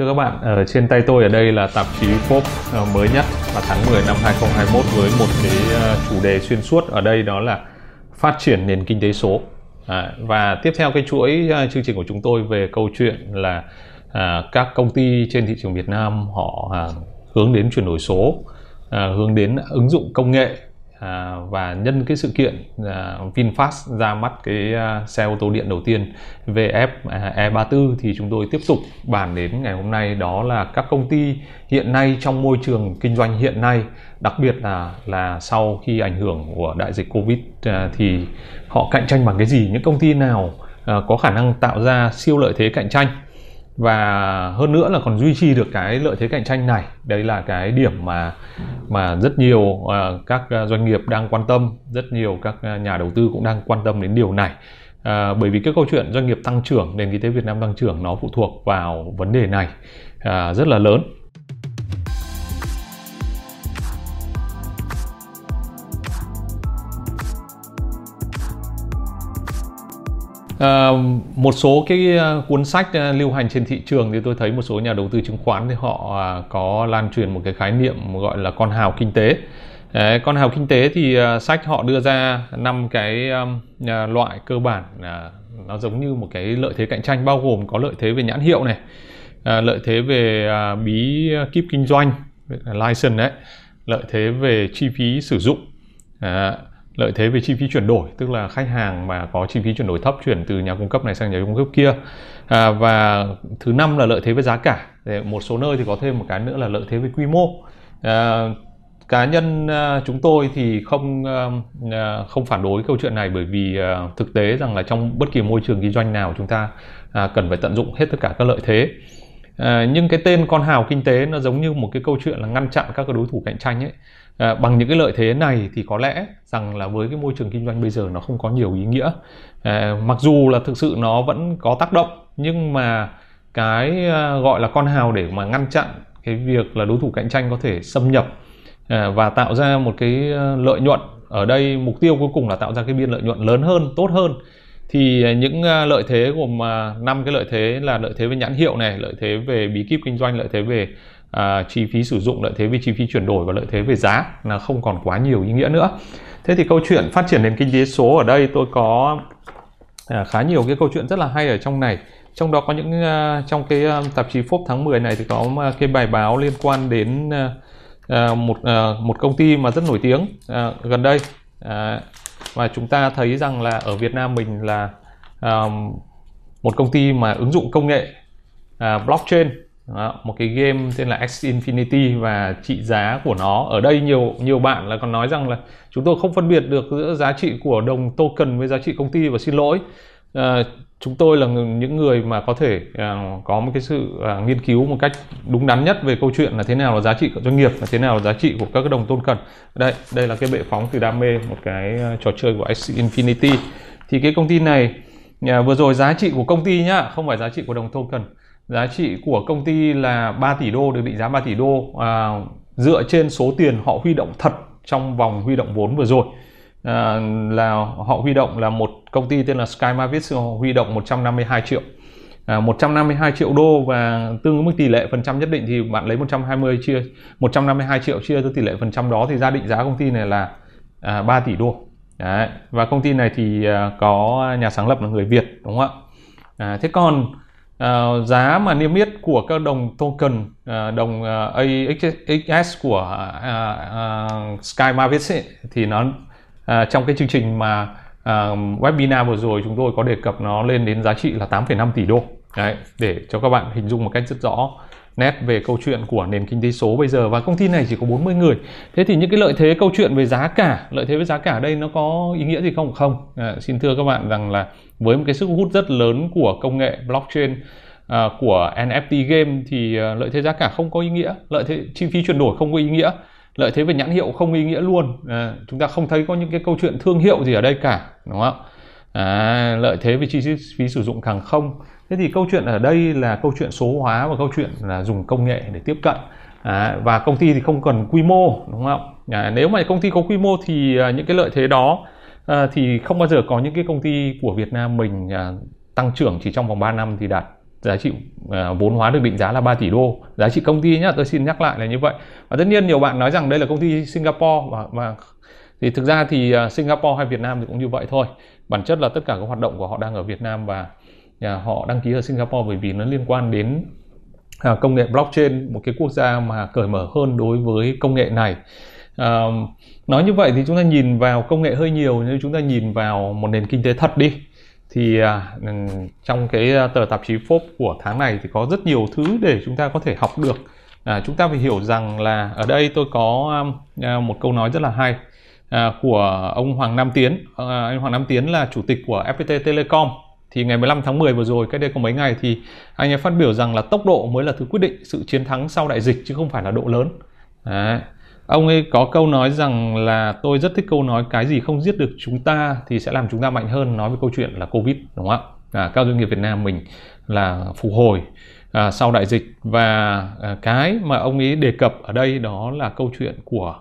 Thưa các bạn, ở trên tay tôi ở đây là tạp chí Forbes ờ, mới nhất vào tháng 10 năm 2021 với một cái ờ, chủ đề xuyên suốt ở đây đó là phát triển nền kinh tế số. À, và tiếp theo cái chuỗi chương trình của chúng tôi về câu chuyện là à, các công ty trên thị trường Việt Nam họ à, hướng đến chuyển đổi số, à, hướng đến ứng dụng công nghệ À, và nhân cái sự kiện à, VinFast ra mắt cái à, xe ô tô điện đầu tiên VF à, E34 thì chúng tôi tiếp tục bàn đến ngày hôm nay đó là các công ty hiện nay trong môi trường kinh doanh hiện nay đặc biệt là là sau khi ảnh hưởng của đại dịch Covid à, thì họ cạnh tranh bằng cái gì? Những công ty nào à, có khả năng tạo ra siêu lợi thế cạnh tranh? Và hơn nữa là còn duy trì được cái lợi thế cạnh tranh này. Đấy là cái điểm mà mà rất nhiều uh, các à, doanh nghiệp đang quan tâm rất nhiều các à, nhà đầu tư cũng đang quan tâm đến điều này. À, bởi vì cái câu chuyện doanh nghiệp tăng trưởng nền kinh tế Việt Nam tăng trưởng nó phụ thuộc vào vấn đề này à, rất là lớn. À, một số cái ờ, cuốn sách ờ, lưu hành trên thị trường thì tôi thấy một số nhà đầu tư chứng khoán thì họ à, có lan truyền một cái khái niệm gọi là con hào kinh tế. Đấy, con hào kinh tế thì sách họ đưa ra năm cái loại cơ bản à, nó giống như một cái lợi thế cạnh tranh bao gồm có lợi thế về nhãn hiệu này, à, lợi thế về bí kíp kinh doanh, license đấy, lợi thế về chi phí sử dụng, lợi thế về chi phí chuyển đổi tức là khách hàng mà có chi phí chuyển đổi thấp chuyển từ nhà cung cấp này sang nhà cung cấp kia. À, và thứ năm là lợi thế về giá cả. Để một số nơi thì có thêm một cái nữa là lợi thế về quy mô. À, cá nhân à, chúng tôi thì không à, à, không phản đối câu chuyện này bởi vì thực tế rằng là trong bất kỳ môi trường kinh doanh nào chúng ta cần phải tận dụng hết tất cả các lợi thế. À, nhưng cái tên con hào kinh tế nó giống như một cái câu chuyện là ngăn chặn các cái đối thủ cạnh tranh ấy à, bằng những cái lợi thế này thì có lẽ rằng là với cái môi trường kinh doanh bây giờ nó không có nhiều ý nghĩa. À, mặc dù là thực sự nó vẫn có tác động nhưng mà cái à, gọi là con hào để mà ngăn chặn cái việc là đối thủ cạnh tranh có thể xâm nhập à, và tạo ra một cái à, lợi nhuận ở đây mục tiêu cuối cùng là tạo ra cái biên lợi nhuận lớn hơn tốt hơn thì những à, lợi thế gồm năm cái lợi thế là lợi thế về nhãn hiệu này lợi thế về bí kíp kinh doanh lợi thế về à, chi phí sử dụng lợi thế về chi phí chuyển đổi và lợi thế về giá là không còn quá nhiều ý nghĩa nữa. Thế thì câu chuyện phát triển nền kinh tế số ở đây tôi có à, khá nhiều cái câu chuyện rất là hay ở trong này. Trong đó có những à, trong cái à, tạp chí Forbes tháng 10 này thì có à, cái bài báo liên quan đến à, à, một à, một công ty mà rất nổi tiếng à, gần đây. À, và chúng ta thấy rằng là ở Việt Nam mình là à, một công ty mà ứng dụng công nghệ à, blockchain đó, một cái game tên là X Infinity và trị giá của nó. Ở đây nhiều nhiều bạn là còn nói rằng là chúng tôi không phân biệt được giữa giá trị của đồng token với giá trị công ty và xin lỗi. À, chúng tôi là những người mà có thể à, có một cái sự à, nghiên cứu một cách đúng đắn nhất về câu chuyện là thế nào là giá trị của doanh nghiệp và thế nào là giá trị của các cái đồng tôn cần đây đây là cái bệ phóng từ đam mê một cái uh, trò chơi của X Infinity. Thì cái công ty này à, vừa rồi giá trị của công ty nhá không phải giá trị của đồng token giá trị của công ty là 3 tỷ đô được định giá 3 tỷ đô. À, dựa trên số tiền họ huy động thật trong vòng huy động vốn vừa rồi. À, là họ huy động là một công ty tên là Sky Mavis huy động 152 triệu. À, 152 triệu đô và tương ứng với tỷ lệ phần trăm nhất định thì bạn lấy 120 chia 152 triệu chia cho tỷ lệ phần trăm đó thì ra định giá công ty này là à, 3 tỷ đô. Đấy. và công ty này thì à, có nhà sáng lập là người Việt đúng không ạ? À, thế còn uh, giá mà niêm yết của các đồng token uh, đồng ờ, uh, AXS của uh, uh, Sky Mavis ấy, thì nó uh, trong cái chương trình mà uh, webinar vừa rồi chúng tôi có đề cập nó lên đến giá trị là 8,5 tỷ đô. Đấy, để cho các bạn hình dung một cách rất rõ nét về câu chuyện của nền kinh tế số bây giờ và công ty này chỉ có 40 người. Thế thì những cái lợi thế câu chuyện về giá cả, lợi thế về giá cả đây nó có ý nghĩa gì không? Không. À, xin thưa các bạn rằng là với một cái sức hút rất lớn của công nghệ blockchain à, của NFT game thì à, lợi thế giá cả không có ý nghĩa, lợi thế chi phí chuyển đổi không có ý nghĩa, lợi thế về nhãn hiệu không ý nghĩa luôn. À, chúng ta không thấy có những cái câu chuyện thương hiệu gì ở đây cả, đúng không? À, lợi thế về chi phí sử dụng càng không thế thì câu chuyện ở đây là câu chuyện số hóa và câu chuyện là dùng công nghệ để tiếp cận. À, và công ty thì không cần quy mô đúng không? À, nếu mà công ty có quy mô thì à, những cái lợi thế đó à, thì không bao giờ có những cái công ty của Việt Nam mình à, tăng trưởng chỉ trong vòng 3 năm thì đạt giá trị uh, vốn hóa được định giá là 3 tỷ đô. Giá trị công ty nhá tôi xin nhắc lại là như vậy. Và tất nhiên nhiều bạn nói rằng đây là công ty Singapore và, và thì thực ra thì uh, Singapore hay Việt Nam thì cũng như vậy thôi. Bản chất là tất cả các hoạt động của họ đang ở Việt Nam và uh, họ đăng ký ở Singapore bởi vì nó liên quan đến à, công nghệ blockchain một cái quốc gia mà cởi mở hơn đối với công nghệ này. À, nói như vậy thì chúng ta nhìn vào công nghệ hơi nhiều nếu chúng ta nhìn vào một nền kinh tế thật đi. Thì à, ừ, trong cái à, tờ tạp chí Forbes của tháng này thì có rất nhiều thứ để chúng ta có thể học được. À, chúng ta phải hiểu rằng là ở đây tôi có à, à một câu nói rất là hay à, của ông Hoàng Nam Tiến. À, anh Hoàng Nam Tiến là chủ tịch của FPT Telecom thì ngày 15 tháng 10 vừa rồi cách đây có mấy ngày thì anh ấy phát biểu rằng là tốc độ mới là thứ quyết định sự chiến thắng sau đại dịch chứ không phải là độ lớn. Đấy. Ông ấy có câu nói rằng là tôi rất thích câu nói cái gì không giết được chúng ta thì sẽ làm chúng ta mạnh hơn nói về câu chuyện là covid đúng không ạ? À, các doanh nghiệp Việt Nam mình là phục hồi à, sau đại dịch. Và à, cái mà ông ấy đề cập ở đây đó là câu chuyện của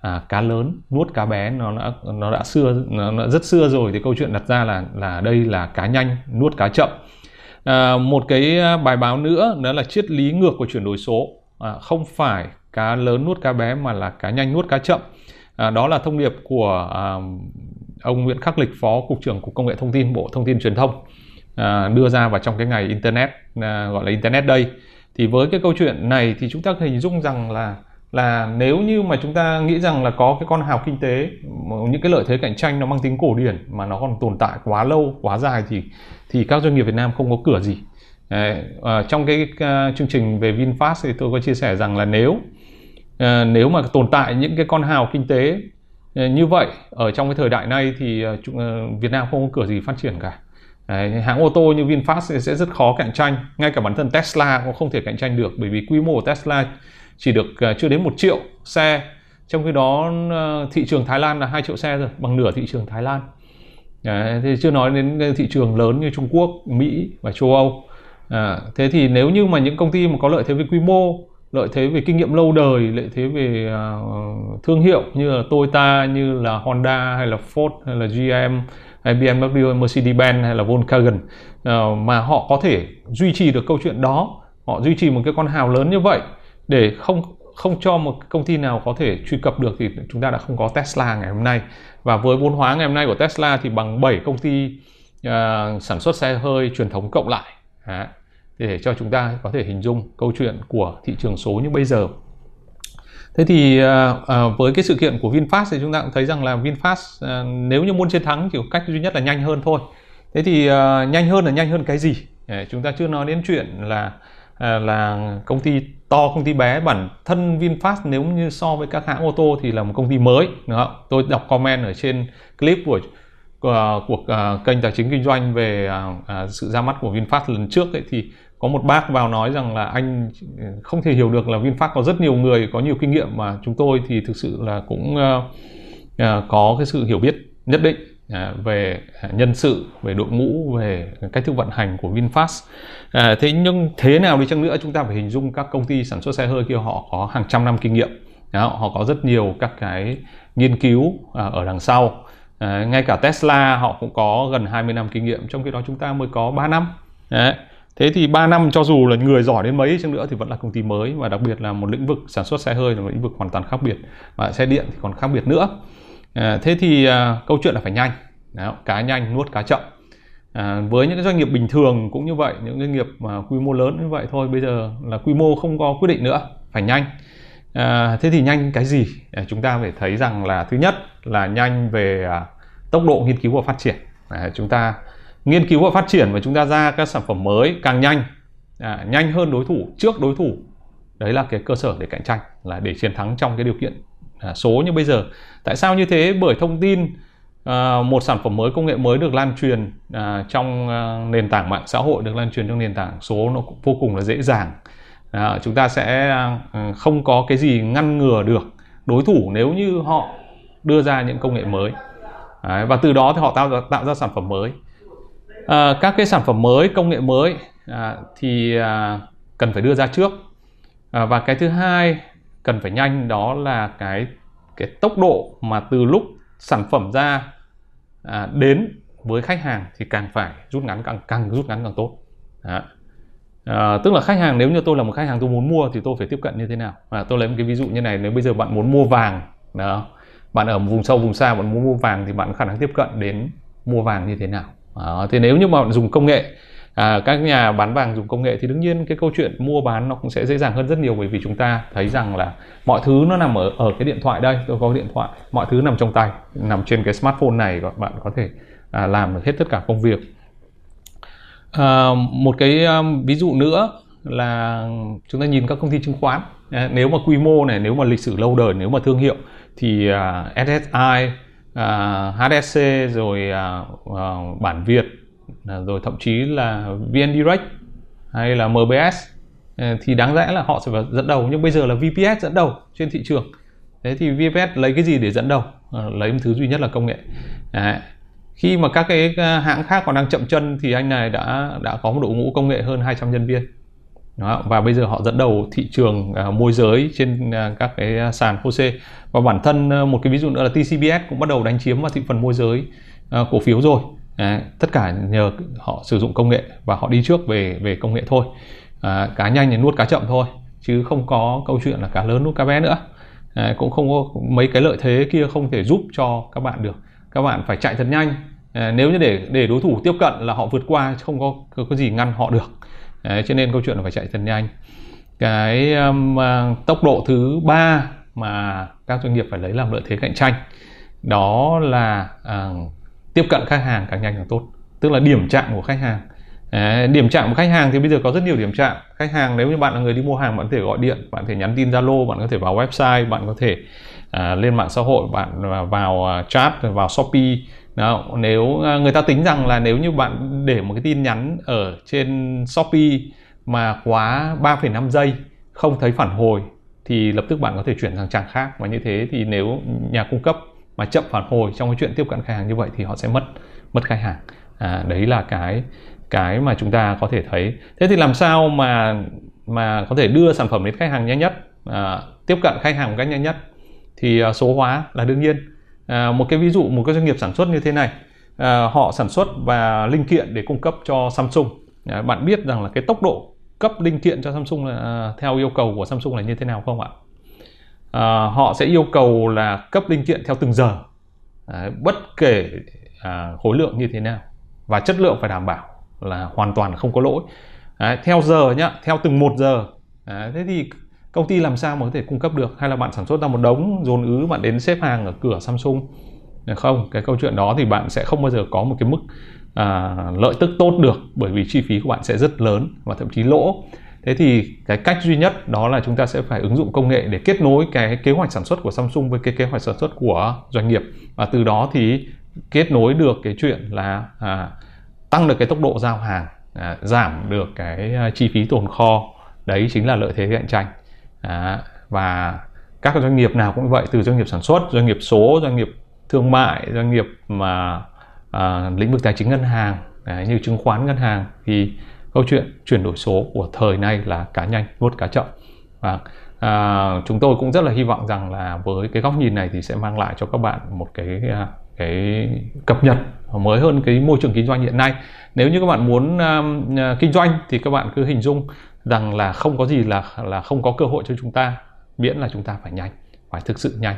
à, cá lớn nuốt cá bé nó đã nó đã xưa nó đã rất xưa rồi thì câu chuyện đặt ra là là đây là cá nhanh nuốt cá chậm. À, một cái à, bài báo nữa đó là triết lý ngược của chuyển đổi số. À, không phải cá lớn nuốt cá bé mà là cá nhanh nuốt cá chậm. À, đó là thông điệp của à, ông Nguyễn Khắc Lịch phó cục trưởng cục công nghệ thông tin bộ thông tin truyền thông à, đưa ra vào trong cái ngày internet à, gọi là internet đây thì với cái câu chuyện này thì chúng ta hình dung rằng là là nếu như mà chúng ta nghĩ rằng là có cái con hào kinh tế những cái lợi thế cạnh tranh nó mang tính cổ điển mà nó còn tồn tại quá lâu quá dài thì thì các doanh nghiệp Việt Nam không có cửa gì Đấy, à, trong cái uh, chương trình về VinFast thì tôi có chia sẻ rằng là nếu uh, nếu mà tồn tại những cái con hào kinh tế uh, như vậy ở trong cái thời đại này thì uh, uh, Việt Nam không có cửa gì phát triển cả. Đấy, hãng ô tô như VinFast sẽ rất khó cạnh tranh, ngay cả bản thân Tesla cũng không thể cạnh tranh được bởi vì quy mô của Tesla chỉ được à, chưa đến một triệu xe, trong khi đó à, thị trường Thái Lan là 2 triệu xe rồi, bằng nửa thị trường Thái Lan. à, thì chưa nói đến à, thị trường lớn như Trung Quốc, Mỹ và châu Âu à, thế thì nếu như mà những công ty mà có lợi thế về quy mô lợi thế về kinh nghiệm lâu đời lợi thế về uh, thương hiệu như là Toyota như là Honda hay là Ford hay là GM hay BMW Mercedes-Benz hay là Volkswagen uh, mà họ có thể duy trì được câu chuyện đó họ duy trì một cái con hào lớn như vậy để không không cho một công ty nào có thể truy cập được thì chúng ta đã không có Tesla ngày hôm nay. Và với vốn hóa ngày hôm nay của Tesla thì bằng 7 công ty uh, sản xuất xe hơi truyền thống cộng lại. Đó. để cho chúng ta có thể hình dung câu chuyện của thị trường số như bây giờ. Thế thì uh, uh, với cái sự kiện của VinFast thì chúng ta cũng thấy rằng là VinFast uh, nếu như muốn chiến thắng thì cách duy nhất là nhanh hơn thôi. Thế thì uh, nhanh hơn là nhanh hơn cái gì? Để chúng ta chưa nói đến chuyện là là công ty to công ty bé bản thân VinFast nếu như so với các hãng ô tô thì là một công ty mới đúng không? tôi đọc comment ở trên clip của của, của uh, kênh tài chính kinh doanh về uh, uh, sự ra mắt của VinFast lần trước ấy, thì có một bác vào nói rằng là anh ừ, không thể hiểu được là VinFast có rất nhiều người có nhiều kinh nghiệm mà chúng tôi thì thực sự là cũng uh, uh, có cái sự hiểu biết nhất định À, về à, nhân sự, về đội ngũ, về cách thức vận hành của VinFast. À, thế nhưng thế nào đi chăng nữa chúng ta phải hình dung các công ty sản xuất xe hơi kia họ có hàng trăm năm kinh nghiệm, đó, họ có rất nhiều các cái nghiên cứu ở đằng sau. À, ngay cả Tesla họ cũng có gần 20 năm kinh nghiệm trong khi đó chúng ta mới có 3 năm Đấy thế thì 3 năm cho dù là người giỏi đến mấy chăng nữa thì vẫn là công ty mới và đặc biệt là một lĩnh vực sản xuất xe hơi là một lĩnh vực hoàn toàn khác biệt và xe điện thì còn khác biệt nữa à, thế thì à, câu chuyện là phải nhanh. Đó, cá nhanh nuốt cá chậm. À, với những cái doanh nghiệp bình thường cũng như vậy những doanh nghiệp mà quy mô lớn như vậy thôi bây giờ là quy mô không có quyết định nữa phải nhanh. À, thế thì nhanh cái gì? À, chúng ta phải thấy rằng là thứ nhất là nhanh về à, tốc độ nghiên cứu và phát triển. À, chúng ta nghiên cứu và phát triển và chúng ta ra các sản phẩm mới càng nhanh. À, nhanh hơn đối thủ trước đối thủ. Đấy là cái cơ sở để cạnh tranh là để chiến thắng trong cái điều kiện à, số như bây giờ. Tại sao như thế? Bởi thông tin à, một sản phẩm mới công nghệ mới được lan truyền à, trong à, nền tảng mạng xã hội được lan truyền trong nền tảng số nó vô cùng là dễ dàng. À, chúng ta sẽ à, không có cái gì ngăn ngừa được đối thủ nếu như họ đưa ra những công nghệ mới. Đấy, và từ đó thì họ tạo ra, tạo ra sản phẩm mới. À, các cái sản phẩm mới công nghệ mới à, thì à, cần phải đưa ra trước. À, và cái thứ hai cần phải nhanh đó là cái cái tốc độ mà từ lúc sản phẩm ra à, đến với khách hàng thì càng phải rút ngắn càng càng rút ngắn càng tốt. Đó. À, tức là khách hàng nếu như tôi là một khách hàng tôi muốn mua thì tôi phải tiếp cận như thế nào? À, tôi lấy một cái ví dụ như này nếu bây giờ bạn muốn mua vàng đó bạn ở vùng sâu vùng xa bạn muốn mua vàng thì bạn có khả năng tiếp cận đến mua vàng như thế nào? À, thì nếu như mà bạn dùng công nghệ à, các nhà bán vàng dùng công nghệ thì đương nhiên cái câu chuyện mua bán nó cũng sẽ dễ dàng hơn rất nhiều bởi vì chúng ta thấy rằng là mọi thứ nó nằm ở ở cái điện thoại đây. Tôi có điện thoại mọi thứ nằm trong tay nằm trên cái smartphone này các bạn có thể à, làm được hết tất cả công việc. À, một cái um, ví dụ nữa là chúng ta nhìn các công ty chứng khoán. À, nếu mà quy mô này nếu mà lịch sử lâu đời nếu mà thương hiệu thì uh, SSI uh, HSC rồi uh, uh, bản Việt rồi thậm chí là VN Direct hay là MBS ờ, thì đáng lẽ là họ sẽ phải dẫn đầu. Nhưng bây giờ là VPS dẫn đầu trên thị trường. Thế thì VPS lấy cái gì để dẫn đầu? Ờ, lấy một thứ duy nhất là công nghệ. Đấy. khi mà các cái ờ, hãng khác còn đang chậm chân thì anh này đã đã có một đội ngũ công nghệ hơn 200 nhân viên. Đó, và bây giờ họ dẫn đầu thị trường à, môi giới trên à, các cái sàn HOSE và bản thân à, một cái ví dụ nữa là TCBS cũng bắt đầu đánh chiếm vào thị phần môi giới à, cổ phiếu rồi à, tất cả nhờ họ sử dụng công nghệ và họ đi trước về về công nghệ thôi. À, cá nhanh thì nuốt cá chậm thôi chứ không có câu chuyện là cá lớn nuốt cá bé nữa. À, cũng không có mấy cái lợi thế kia không thể giúp cho các bạn được. Các bạn phải chạy thật nhanh. À, nếu như để để đối thủ tiếp cận là họ vượt qua không có có, có gì ngăn họ được. À, cho nên câu chuyện là phải chạy thật nhanh. Cái um, à, tốc độ thứ ba mà các doanh nghiệp phải lấy làm lợi thế cạnh tranh đó là uh, tiếp cận khách hàng càng nhanh càng tốt. Tức là điểm chạm của khách hàng. Điểm chạm của khách hàng thì bây giờ có rất nhiều điểm chạm. Khách hàng nếu như bạn là người đi mua hàng bạn có thể gọi điện bạn có thể nhắn tin zalo bạn có thể vào website bạn có thể à, lên mạng xã hội bạn vào à, chat vào shopee. Đó, nếu à, người ta tính rằng là nếu như bạn để một cái tin nhắn ở trên shopee mà quá 3,5 giây không thấy phản hồi thì lập tức bạn có thể chuyển sang trang khác. Và như thế thì nếu nhà cung cấp mà chậm phản hồi trong cái chuyện tiếp cận khách hàng như vậy thì họ sẽ mất mất khách hàng. À, đấy là cái cái mà chúng ta có thể thấy. Thế thì làm sao mà mà có thể đưa sản phẩm đến khách hàng nhanh nhất à, tiếp cận khách hàng một cách nhanh nhất? Thì à, số hóa là đương nhiên. À, một cái ví dụ một cái doanh nghiệp sản xuất như thế này. À, họ sản xuất và linh kiện để cung cấp cho Samsung. À, bạn biết rằng là cái tốc độ cấp linh kiện cho Samsung là à, theo yêu cầu của Samsung là như thế nào không ạ? À, họ sẽ yêu cầu là cấp linh kiện theo từng giờ. À, bất kể à, khối lượng như thế nào và chất lượng phải đảm bảo là hoàn toàn không có lỗi. À, theo giờ nhá theo từng một giờ. À, thế thì công ty làm sao mà có thể cung cấp được? Hay là bạn sản xuất ra một đống dồn ứ bạn đến xếp hàng ở cửa Samsung? Không? Cái câu chuyện đó thì bạn sẽ không bao giờ có một cái mức à, lợi tức tốt được bởi vì chi phí của bạn sẽ rất lớn và thậm chí lỗ thế thì cái cách duy nhất đó là chúng ta sẽ phải ứng dụng công nghệ để kết nối cái kế hoạch sản xuất của Samsung với cái kế hoạch sản xuất của doanh nghiệp. Và từ đó thì kết nối được cái chuyện là à, tăng được cái tốc độ giao hàng à, giảm được cái à, chi phí tồn kho. Đấy chính là lợi thế cạnh tranh. À, và các doanh nghiệp nào cũng vậy từ doanh nghiệp sản xuất doanh nghiệp số doanh nghiệp thương mại doanh nghiệp mà à, lĩnh vực tài chính ngân hàng à, như chứng khoán ngân hàng thì câu chuyện chuyển đổi số của thời nay là cá nhanh nuốt cá chậm. Và à, chúng tôi cũng rất là hy vọng rằng là với cái góc nhìn này thì sẽ mang lại cho các bạn một cái à, cái cập nhật mới hơn cái môi trường kinh doanh hiện nay. Nếu như các bạn muốn um, kinh doanh thì các bạn cứ hình dung rằng là không có gì là là không có cơ hội cho chúng ta miễn là chúng ta phải nhanh phải thực sự nhanh.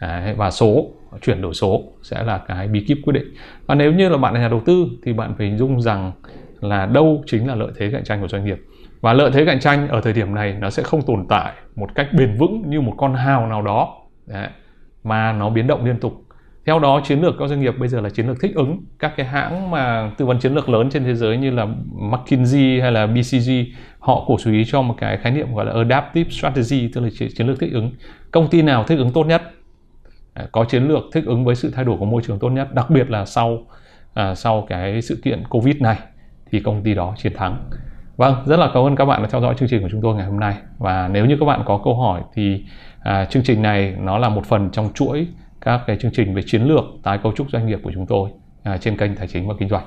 Đấy, và số chuyển đổi số sẽ là cái bí kíp quyết định. Và nếu như là bạn là nhà đầu tư thì bạn phải hình dung rằng là đâu chính là lợi thế cạnh tranh của doanh nghiệp. Và lợi thế cạnh tranh ở thời điểm này nó sẽ không tồn tại một cách bền vững như một con hào nào đó. Đấy. mà nó biến động liên tục. Theo đó chiến lược các doanh nghiệp bây giờ là chiến lược thích ứng. Các cái hãng mà tư vấn chiến lược lớn trên thế giới như là McKinsey hay là BCG họ cổ suý cho một cái khái niệm gọi là adaptive strategy tức là chiến lược thích ứng. Công ty nào thích ứng tốt nhất? Có chiến lược thích ứng với sự thay đổi của môi trường tốt nhất đặc biệt là sau à, sau cái sự kiện covid này thì công ty đó chiến thắng. Vâng rất là cảm ơn các bạn đã theo dõi chương trình của chúng tôi ngày hôm nay. Và nếu như các bạn có câu hỏi thì à, chương trình này nó là một phần trong chuỗi các cái chương trình về chiến lược tái cấu trúc doanh nghiệp của chúng tôi à, trên kênh tài chính và kinh doanh.